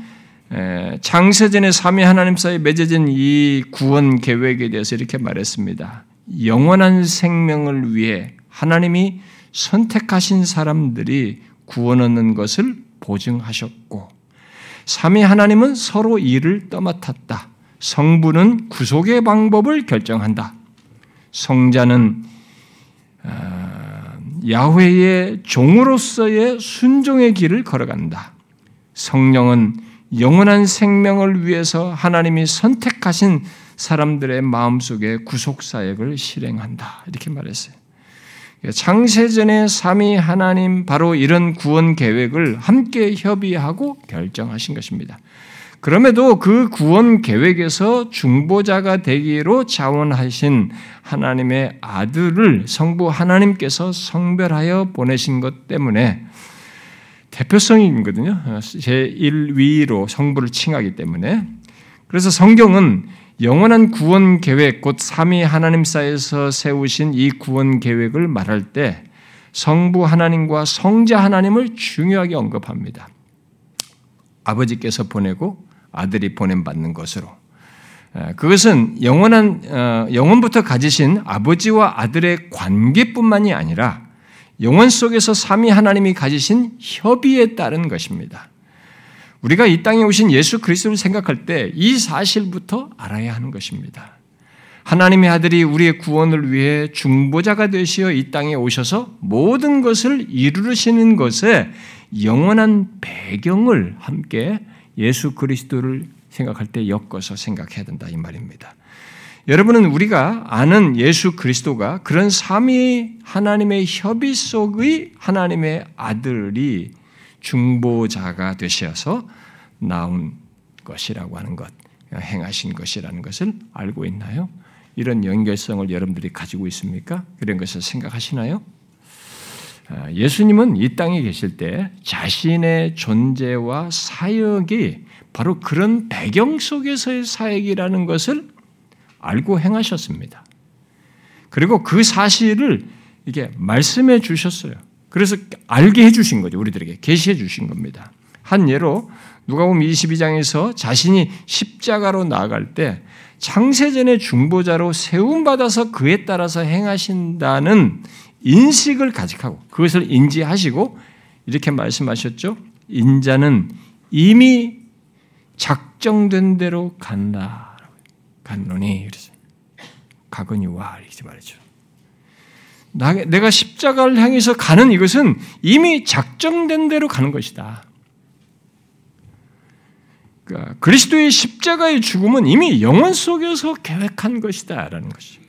장세전의 삼위 하나님 사이 맺어진 이 구원 계획에 대해서 이렇게 말했습니다. 영원한 생명을 위해 하나님이 선택하신 사람들이 구원 얻는 것을 보증하셨고, 삼위 하나님은 서로 일을 떠맡았다. 성부는 구속의 방법을 결정한다. 성자는 아, 야훼의 종으로서의 순종의 길을 걸어간다. 성령은 영원한 생명을 위해서 하나님이 선택하신 사람들의 마음속에 구속 사역을 실행한다. 이렇게 말했어요. 창세전의 삼위 하나님 바로 이런 구원 계획을 함께 협의하고 결정하신 것입니다. 그럼에도 그 구원 계획에서 중보자가 되기로 자원하신 하나님의 아들을 성부 하나님께서 성별하여 보내신 것 때문에 대표성이거든요. 제1위로 성부를 칭하기 때문에. 그래서 성경은 영원한 구원 계획, 곧 삼위 하나님 사이에서 세우신 이 구원 계획을 말할 때 성부 하나님과 성자 하나님을 중요하게 언급합니다. 아버지께서 보내고 아들이 보냄 받는 것으로. 그것은 영원한 어, 영원부터 가지신 아버지와 아들의 관계뿐만이 아니라 영원 속에서 삼위 하나님이 가지신 협의에 따른 것입니다. 우리가 이 땅에 오신 예수 그리스도를 생각할 때 이 사실부터 알아야 하는 것입니다. 하나님의 아들이 우리의 구원을 위해 중보자가 되시어 이 땅에 오셔서 모든 것을 이루시는 것에 영원한 배경을 함께 예수 그리스도를 생각할 때 엮어서 생각해야 된다 이 말입니다. 여러분은 우리가 아는 예수 그리스도가 그런 삼위 하나님의 협의 속의 하나님의 아들이 중보자가 되셔서 나온 것이라고 하는 것, 행하신 것이라는 것을 알고 있나요? 이런 연결성을 여러분들이 가지고 있습니까? 그런 것을 생각하시나요? 아, 예수님은 이 땅에 계실 때 자신의 존재와 사역이 바로 그런 배경 속에서의 사역이라는 것을 알고 행하셨습니다. 그리고 그 사실을 이게 말씀해 주셨어요. 그래서 알게 해 주신 거죠. 우리들에게 계시해 주신 겁니다. 한 예로 누가복음 22장에서 자신이 십자가로 나아갈 때 창세전의 중보자로 세움 받아서 그에 따라서 행하신다는 인식을 가직하고 그것을 인지하시고 이렇게 말씀하셨죠. 인자는 이미 작정된 대로 간다. 갔노니 그래서 가거니 와 이렇게 말했죠. 내가 십자가를 향해서 가는 이것은 이미 작정된 대로 가는 것이다. 그러니까 그리스도의 십자가의 죽음은 이미 영원 속에서 계획한 것이다라는 것이.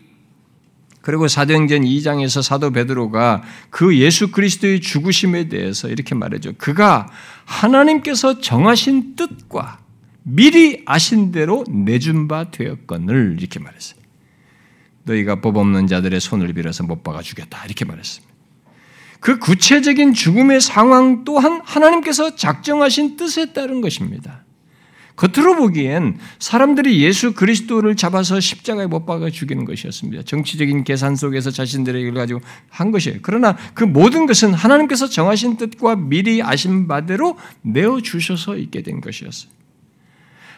그리고 사도행전 2장에서 사도 베드로가 그 예수 그리스도의 죽으심에 대해서 이렇게 말해줘. 그가 하나님께서 정하신 뜻과 미리 아신 대로 내준 바 되었건을 이렇게 말했어요. 너희가 법 없는 자들의 손을 빌어서 못 박아 주겠다 이렇게 말했습니다. 그 구체적인 죽음의 상황 또한 하나님께서 작정하신 뜻에 따른 것입니다. 겉으로 보기엔 사람들이 예수 그리스도를 잡아서 십자가에 못 박아 죽이는 것이었습니다. 정치적인 계산 속에서 자신들의 일 가지고 한 것이에요. 그러나 그 모든 것은 하나님께서 정하신 뜻과 미리 아신 바대로 내어 주셔서 있게 된 것이었어요.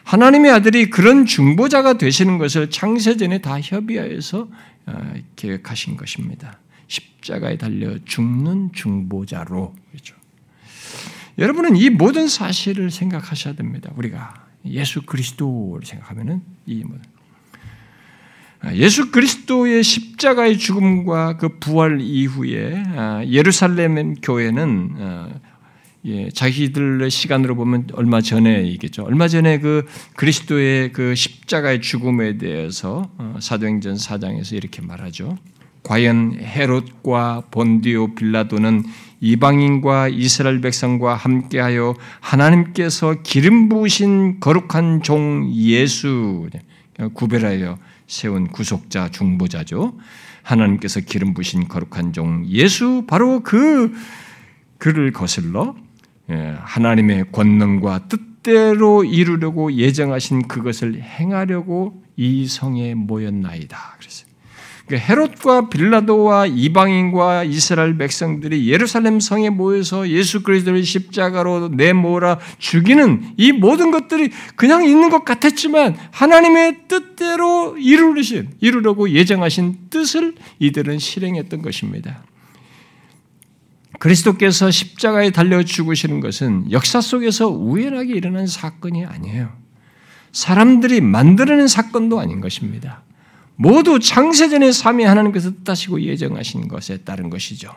하나님의 아들이 그런 중보자가 되시는 것을 창세전에 다 협의하여서 어, 계획하신 것입니다. 십자가에 달려 죽는 중보자로 그렇죠. 여러분은 이 모든 사실을 생각하셔야 됩니다. 우리가 예수 그리스도를 생각하면은 이 모든 아, 예수 그리스도의 십자가의 죽음과 그 부활 이후에 아, 예루살렘 교회는 어, 예, 자기들의 시간으로 보면 얼마 전에 이겠죠. 얼마 전에 그 그리스도의 그 십자가의 죽음에 대해서 어, 사도행전 4장에서 이렇게 말하죠. 과연 헤롯과 본디오 빌라도는 이방인과 이스라엘 백성과 함께하여 하나님께서 기름 부으신 거룩한 종 예수 구별하여 세운 구속자 중보자죠. 하나님께서 기름 부으신 거룩한 종 예수 바로 그 그를 거슬러 예, 하나님의 권능과 뜻대로 이루려고 예정하신 그것을 행하려고 이 성에 모였나이다. 그랬어요. 그러니까 헤롯과 빌라도와 이방인과 이스라엘 백성들이 예루살렘 성에 모여서 예수 그리스도를 십자가로 내몰아 죽이는 이 모든 것들이 그냥 있는 것 같았지만 하나님의 뜻대로 이루신 이루려고 예정하신 뜻을 이들은 실행했던 것입니다. 그리스도께서 십자가에 달려 죽으시는 것은 역사 속에서 우연하게 일어난 사건이 아니에요. 사람들이 만들어낸 사건도 아닌 것입니다. 모두 창세전에 삼위 하나님께서 뜻하시고 예정하신 것에 따른 것이죠.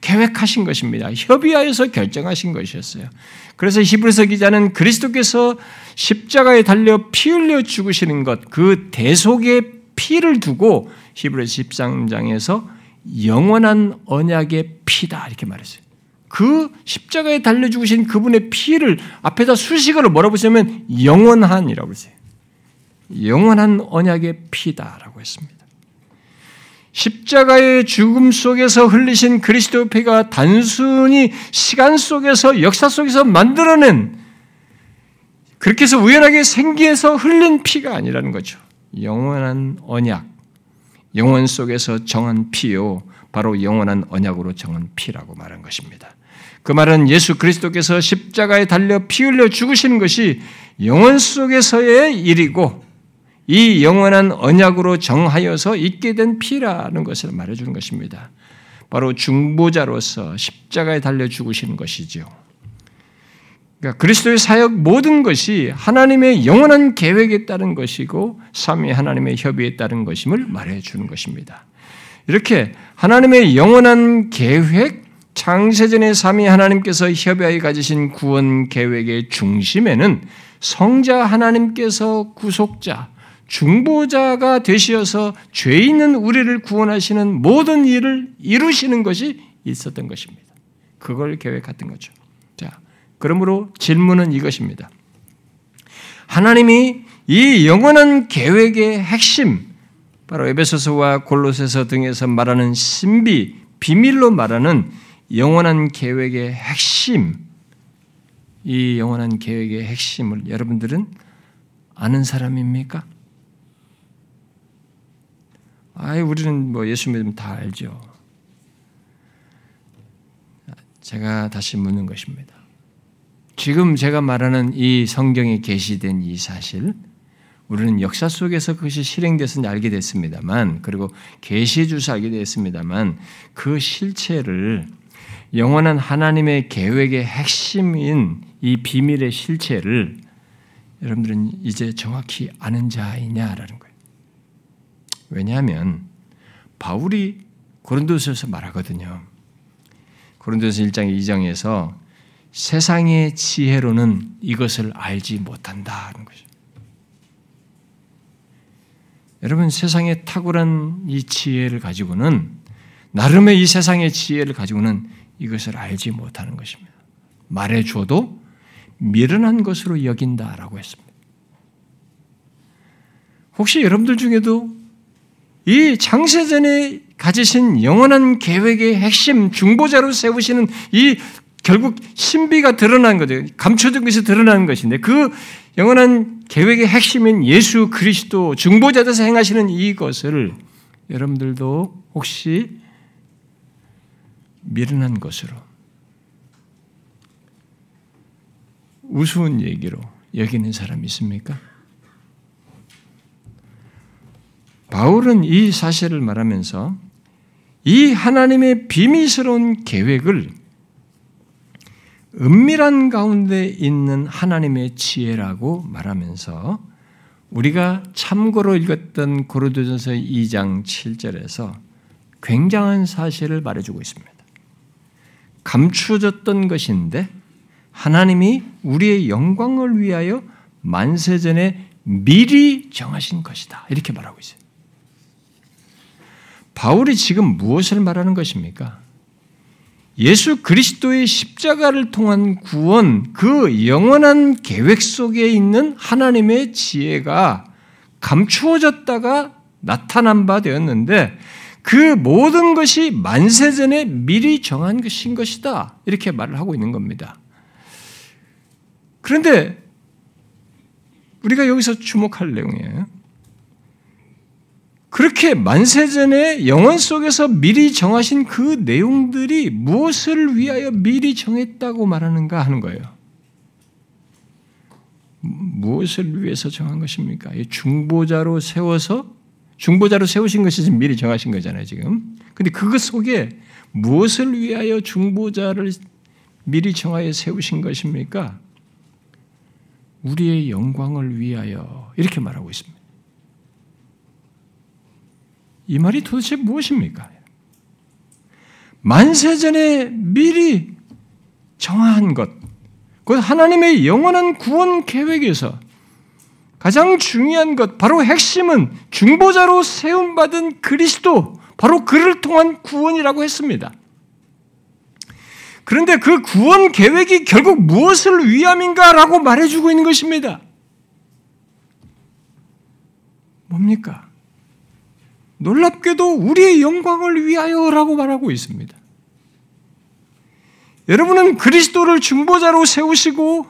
계획하신 것입니다. 협의하여서 결정하신 것이었어요. 그래서 히브리서 기자는 그리스도께서 십자가에 달려 피 흘려 죽으시는 것, 그 대속의 피를 두고 히브리서 13장에서 영원한 언약의 피다 이렇게 말했어요. 그 십자가에 달려 죽으신 그분의 피를 앞에다 수식어로 뭐라고 쓰면 영원한이라고 했어요. 영원한 언약의 피다라고 했습니다. 십자가의 죽음 속에서 흘리신 그리스도 피가 단순히 시간 속에서 역사 속에서 만들어낸 그렇게 해서 우연하게 생기에서 흘린 피가 아니라는 거죠. 영원한 언약, 영원 속에서 정한 피요. 바로 영원한 언약으로 정한 피라고 말한 것입니다. 그 말은 예수 그리스도께서 십자가에 달려 피 흘려 죽으시는 것이 영원 속에서의 일이고 이 영원한 언약으로 정하여서 있게 된 피라는 것을 말해주는 것입니다. 바로 중보자로서 십자가에 달려 죽으시는 것이죠. 그러니까 그리스도의 사역 모든 것이 하나님의 영원한 계획에 따른 것이고 삼위 하나님의 협의에 따른 것임을 말해 주는 것입니다. 이렇게 하나님의 영원한 계획, 창세전의 삼위 하나님께서 협의하여 가지신 구원 계획의 중심에는 성자 하나님께서 구속자, 중보자가 되시어서 죄 있는 우리를 구원하시는 모든 일을 이루시는 것이 있었던 것입니다. 그걸 계획했던 거죠. 자, 그러므로 질문은 이것입니다. 하나님이 이 영원한 계획의 핵심, 바로 에베소서와 골로새서 등에서 말하는 신비, 비밀로 말하는 영원한 계획의 핵심, 이 영원한 계획의 핵심을 여러분들은 아는 사람입니까? 아이, 우리는 뭐 예수 믿으면 다 알죠. 제가 다시 묻는 것입니다. 지금 제가 말하는 이 성경에 게시된 이 사실, 우리는 역사 속에서 그것이 실행돼서 알게 됐습니다만, 그리고 계시해 주서 알게 됐습니다만, 그 실체를 영원한 하나님의 계획의 핵심인 이 비밀의 실체를 여러분들은 이제 정확히 아는 자이냐라는 거예요. 왜냐하면 바울이 고린도서에서 말하거든요. 고린도서 1장 2장에서 세상의 지혜로는 이것을 알지 못한다는 거죠. 여러분 세상의 탁월한 이 지혜를 가지고는 나름의 이 세상의 지혜를 가지고는 이것을 알지 못하는 것입니다. 말해 줘도 미련한 것으로 여긴다라고 했습니다. 혹시 여러분들 중에도 이 장세전에 가지신 영원한 계획의 핵심 중보자로 세우시는 이 결국 신비가 드러난 거죠. 감춰진 것이 드러나는 것인데 그 영원한 계획의 핵심인 예수 그리스도 중보자로서 행하시는 이것을 여러분들도 혹시 미련한 것으로 우스운 얘기로 여기는 사람 있습니까? 바울은 이 사실을 말하면서 이 하나님의 비밀스러운 계획을 은밀한 가운데 있는 하나님의 지혜라고 말하면서 우리가 참고로 읽었던 고린도전서 2장 7절에서 굉장한 사실을 말해주고 있습니다. 감추어졌던 것인데 하나님이 우리의 영광을 위하여 만세전에 미리 정하신 것이다. 이렇게 말하고 있어요. 바울이 지금 무엇을 말하는 것입니까? 예수 그리스도의 십자가를 통한 구원, 그 영원한 계획 속에 있는 하나님의 지혜가 감추어졌다가 나타난 바 되었는데 그 모든 것이 만세전에 미리 정한 것인 것이다. 이렇게 말을 하고 있는 겁니다. 그런데 우리가 여기서 주목할 내용이에요. 그렇게 만세전에 영원 속에서 미리 정하신 그 내용들이 무엇을 위하여 미리 정했다고 말하는가 하는 거예요. 무엇을 위해서 정한 것입니까? 중보자로 세워서 중보자로 세우신 것이 지금 미리 정하신 거잖아요, 지금. 근데 그것 속에 무엇을 위하여 중보자를 미리 정하여 세우신 것입니까? 우리의 영광을 위하여 이렇게 말하고 있습니다. 이 말이 도대체 무엇입니까? 만세전에 미리 정한 것, 곧 하나님의 영원한 구원 계획에서 가장 중요한 것, 바로 핵심은 중보자로 세움받은 그리스도, 바로 그를 통한 구원이라고 했습니다. 그런데 그 구원 계획이 결국 무엇을 위함인가라고 말해주고 있는 것입니다. 뭡니까? 놀랍게도 우리의 영광을 위하여라고 말하고 있습니다. 여러분은 그리스도를 중보자로 세우시고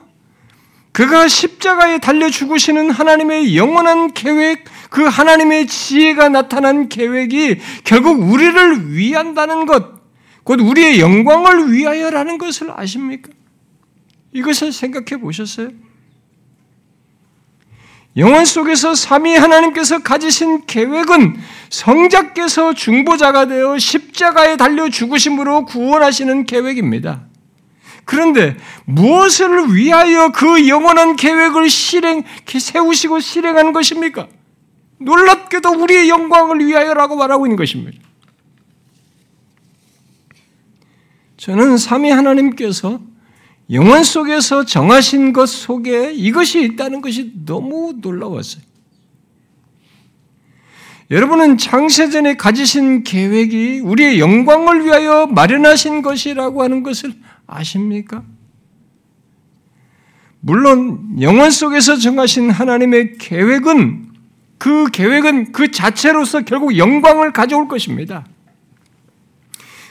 그가 십자가에 달려 죽으시는 하나님의 영원한 계획, 그 하나님의 지혜가 나타난 계획이 결국 우리를 위한다는 것, 곧 우리의 영광을 위하여라는 것을 아십니까? 이것을 생각해 보셨어요? 영원 속에서 삼위 하나님께서 가지신 계획은 성자께서 중보자가 되어 십자가에 달려 죽으심으로 구원하시는 계획입니다. 그런데 무엇을 위하여 그 영원한 계획을 실행, 세우시고 실행하는 것입니까? 놀랍게도 우리의 영광을 위하여라고 말하고 있는 것입니다. 저는 삼위 하나님께서 영원 속에서 정하신 것 속에 이것이 있다는 것이 너무 놀라웠어요. 여러분은 창세전에 가지신 계획이 우리의 영광을 위하여 마련하신 것이라고 하는 것을 아십니까? 물론 영원 속에서 정하신 하나님의 계획은 그 계획은 그 자체로서 결국 영광을 가져올 것입니다.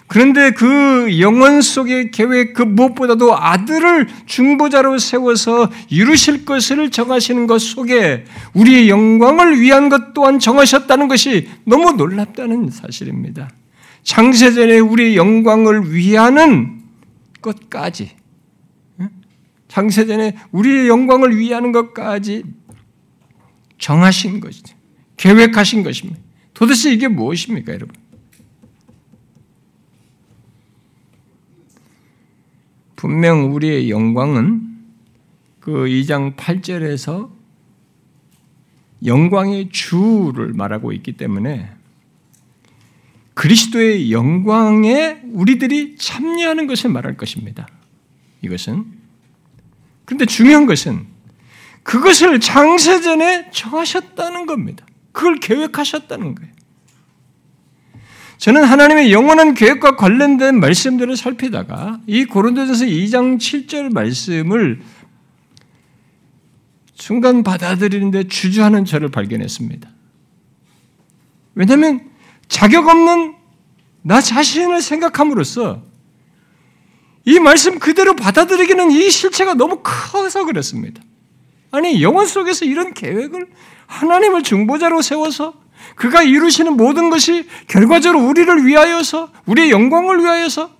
그런데 그 영원 속의 계획 그 무엇보다도 아들을 중보자로 세워서 이루실 것을 정하시는 것 속에 우리의 영광을 위한 것 또한 정하셨다는 것이 너무 놀랍다는 사실입니다. 창세전에 우리의 영광을 위하는 것까지 창세전에 우리의 영광을 위하는 것까지 정하신 것이죠. 계획하신 것입니다. 도대체 이게 무엇입니까, 여러분? 분명 우리의 영광은 그 2장 8절에서 영광의 주를 말하고 있기 때문에 그리스도의 영광에 우리들이 참여하는 것을 말할 것입니다. 이것은. 그런데 중요한 것은 그것을 창세전에 정하셨다는 겁니다. 그걸 계획하셨다는 거예요. 저는 하나님의 영원한 계획과 관련된 말씀들을 살피다가 이 고린도전서 2장 7절 말씀을 순간 받아들이는데 주저하는 저를 발견했습니다. 왜냐하면 자격 없는 나 자신을 생각함으로써 이 말씀 그대로 받아들이기는 이 실체가 너무 커서 그렇습니다. 아니 영원 속에서 이런 계획을 하나님을 중보자로 세워서 그가 이루시는 모든 것이 결과적으로 우리를 위하여서 우리의 영광을 위하여서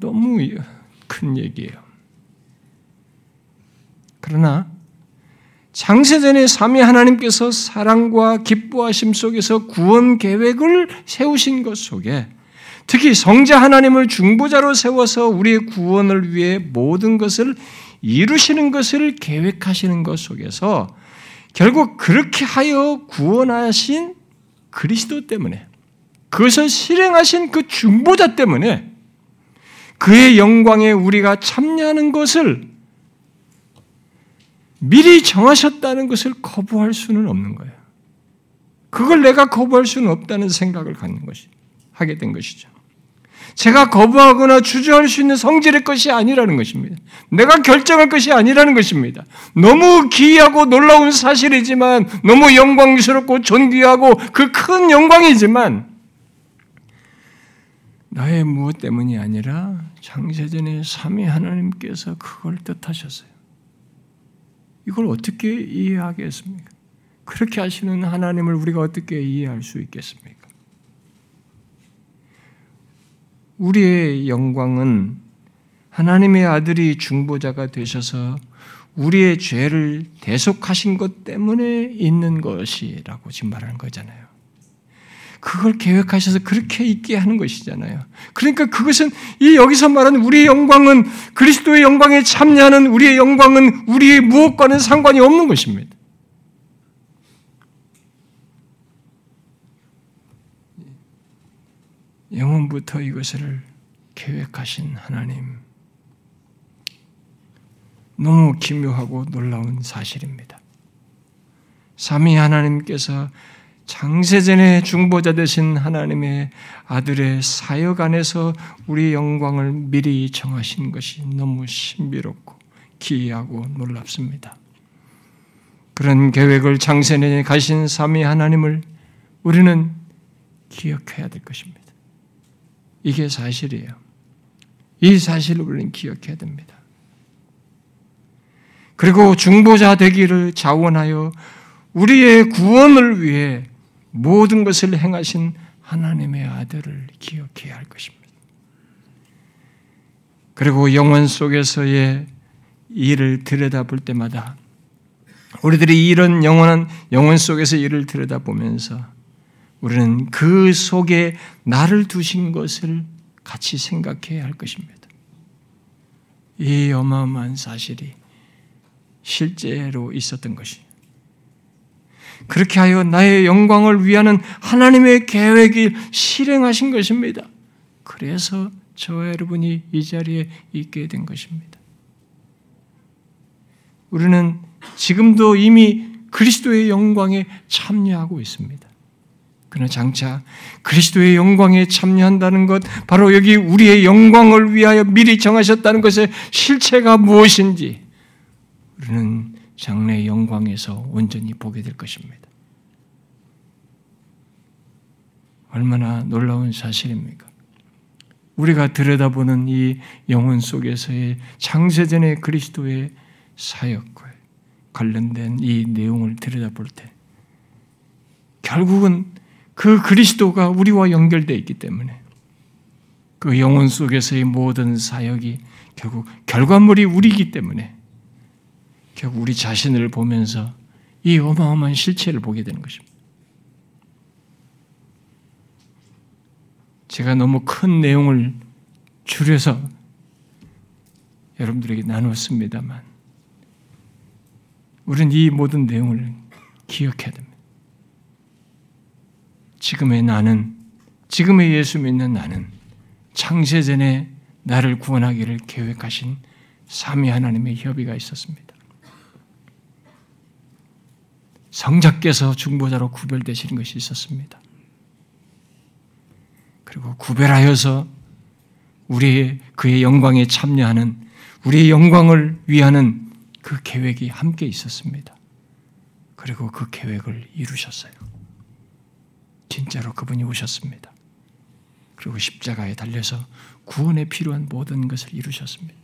너무 큰 얘기예요. 그러나 장세전에 삼위 하나님께서 사랑과 기뻐하심 속에서 구원 계획을 세우신 것 속에 특히 성자 하나님을 중보자로 세워서 우리의 구원을 위해 모든 것을 이루시는 것을 계획하시는 것 속에서 결국 그렇게 하여 구원하신 그리스도 때문에 그것을 실행하신 그 중보자 때문에 그의 영광에 우리가 참여하는 것을 미리 정하셨다는 것을 거부할 수는 없는 거예요. 그걸 내가 거부할 수는 없다는 생각을 갖는 것이 하게 된 것이죠. 제가 거부하거나 주저할 수 있는 성질의 것이 아니라는 것입니다. 내가 결정할 것이 아니라는 것입니다. 너무 기이하고 놀라운 사실이지만 너무 영광스럽고 존귀하고 그 큰 영광이지만 나의 무엇 때문이 아니라 장세전에 삼위 하나님께서 그걸 뜻하셨어요. 이걸 어떻게 이해하겠습니까? 그렇게 하시는 하나님을 우리가 어떻게 이해할 수 있겠습니까? 우리의 영광은 하나님의 아들이 중보자가 되셔서 우리의 죄를 대속하신 것 때문에 있는 것이라고 지금 말하는 거잖아요. 그걸 계획하셔서 그렇게 있게 하는 것이잖아요. 그러니까 그것은 이 여기서 말하는 우리의 영광은 그리스도의 영광에 참여하는 우리의 영광은 우리의 무엇과는 상관이 없는 것입니다. 영원부터 이것을 계획하신 하나님. 너무 기묘하고 놀라운 사실입니다. 삼위 하나님께서 장세전에 중보자 되신 하나님의 아들의 사역 안에서 우리 영광을 미리 정하신 것이 너무 신비롭고 기이하고 놀랍습니다. 그런 계획을 장세전에 가신 삼위 하나님을 우리는 기억해야 될 것입니다. 이게 사실이에요. 이 사실을 우리는 기억해야 됩니다. 그리고 중보자 되기를 자원하여 우리의 구원을 위해 모든 것을 행하신 하나님의 아들을 기억해야 할 것입니다. 그리고 영원 속에서의 일을 들여다볼 때마다 우리들이 이런 영원한 영원 속에서 일을 들여다보면서 우리는 그 속에 나를 두신 것을 같이 생각해야 할 것입니다. 이 어마어마한 사실이 실제로 있었던 것이. 그렇게 하여 나의 영광을 위하는 하나님의 계획이 실행하신 것입니다. 그래서 저와 여러분이 이 자리에 있게 된 것입니다. 우리는 지금도 이미 그리스도의 영광에 참여하고 있습니다. 그러나 장차 그리스도의 영광에 참여한다는 것, 바로 여기 우리의 영광을 위하여 미리 정하셨다는 것의 실체가 무엇인지 우리는 장래의 영광에서 온전히 보게 될 것입니다. 얼마나 놀라운 사실입니까? 우리가 들여다보는 이 영혼 속에서의 창세전의 그리스도의 사역과 관련된 이 내용을 들여다볼 때 결국은 그 그리스도가 우리와 연결되어 있기 때문에 그 영혼 속에서의 모든 사역이 결국 결과물이 우리이기 때문에 결국 우리 자신을 보면서 이 어마어마한 실체를 보게 되는 것입니다. 제가 너무 큰 내용을 줄여서 여러분들에게 나눴습니다만, 우리는 이 모든 내용을 기억해야 됩니다. 지금의 나는, 지금의 예수 믿는 나는 창세전에 나를 구원하기를 계획하신 삼위 하나님의 협의가 있었습니다. 성자께서 중보자로 구별되시는 것이 있었습니다. 그리고 구별하여서 우리의 그의 영광에 참여하는 우리의 영광을 위하는 그 계획이 함께 있었습니다. 그리고 그 계획을 이루셨어요. 진짜로 그분이 오셨습니다. 그리고 십자가에 달려서 구원에 필요한 모든 것을 이루셨습니다.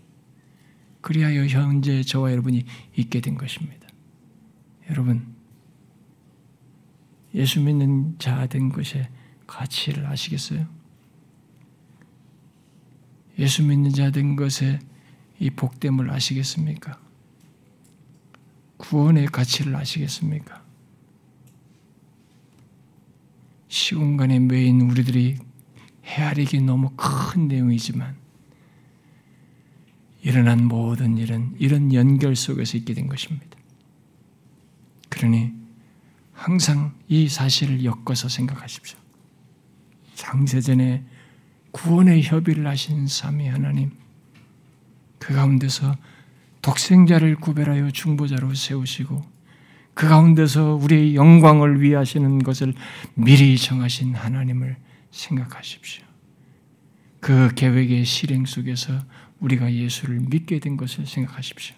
그리하여 현재 저와 여러분이 있게 된 것입니다. 여러분, 예수 믿는 자 된 것의 가치를 아시겠어요? 예수 믿는 자 된 것의 이 복됨을 아시겠습니까? 구원의 가치를 아시겠습니까? 시공간에 매인 우리들이 헤아리기 너무 큰 내용이지만 일어난 모든 일은 이런 연결 속에서 있게 된 것입니다. 그러니 항상 이 사실을 엮어서 생각하십시오. 장세전에 구원의 협의를 하신 삼위 하나님, 그 가운데서 독생자를 구별하여 중보자로 세우시고 그 가운데서 우리의 영광을 위하시는 것을 미리 정하신 하나님을 생각하십시오. 그 계획의 실행 속에서 우리가 예수를 믿게 된 것을 생각하십시오.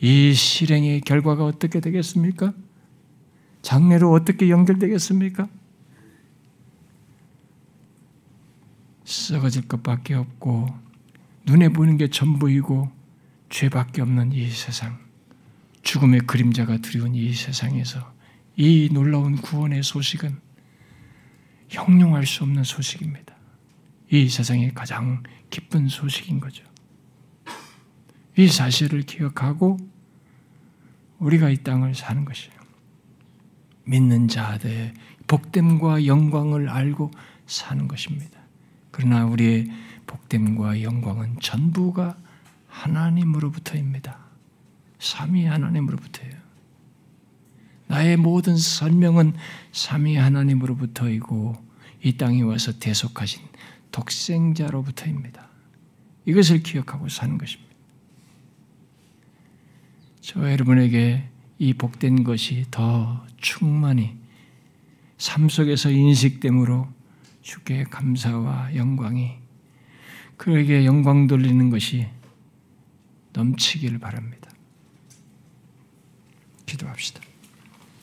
이 실행의 결과가 어떻게 되겠습니까? 장래로 어떻게 연결되겠습니까? 썩어질 것밖에 없고 눈에 보이는 게 전부이고 죄밖에 없는 이 세상, 죽음의 그림자가 두려운 이 세상에서 이 놀라운 구원의 소식은 형용할 수 없는 소식입니다. 이 세상의 가장 기쁜 소식인 거죠. 이 사실을 기억하고 우리가 이 땅을 사는 것이에요. 믿는 자들의 복됨과 영광을 알고 사는 것입니다. 그러나 우리의 복됨과 영광은 전부가 하나님으로부터입니다. 삼위 하나님으로부터예요. 나의 모든 설명은 삼위 하나님으로부터이고 이 땅에 와서 대속하신 독생자로부터입니다. 이것을 기억하고 사는 것입니다. 저 여러분에게 이 복된 것이 더 충만히 삶 속에서 인식됨으로 주께 감사와 영광이 그에게 영광 돌리는 것이 넘치기를 바랍니다. 기도합시다.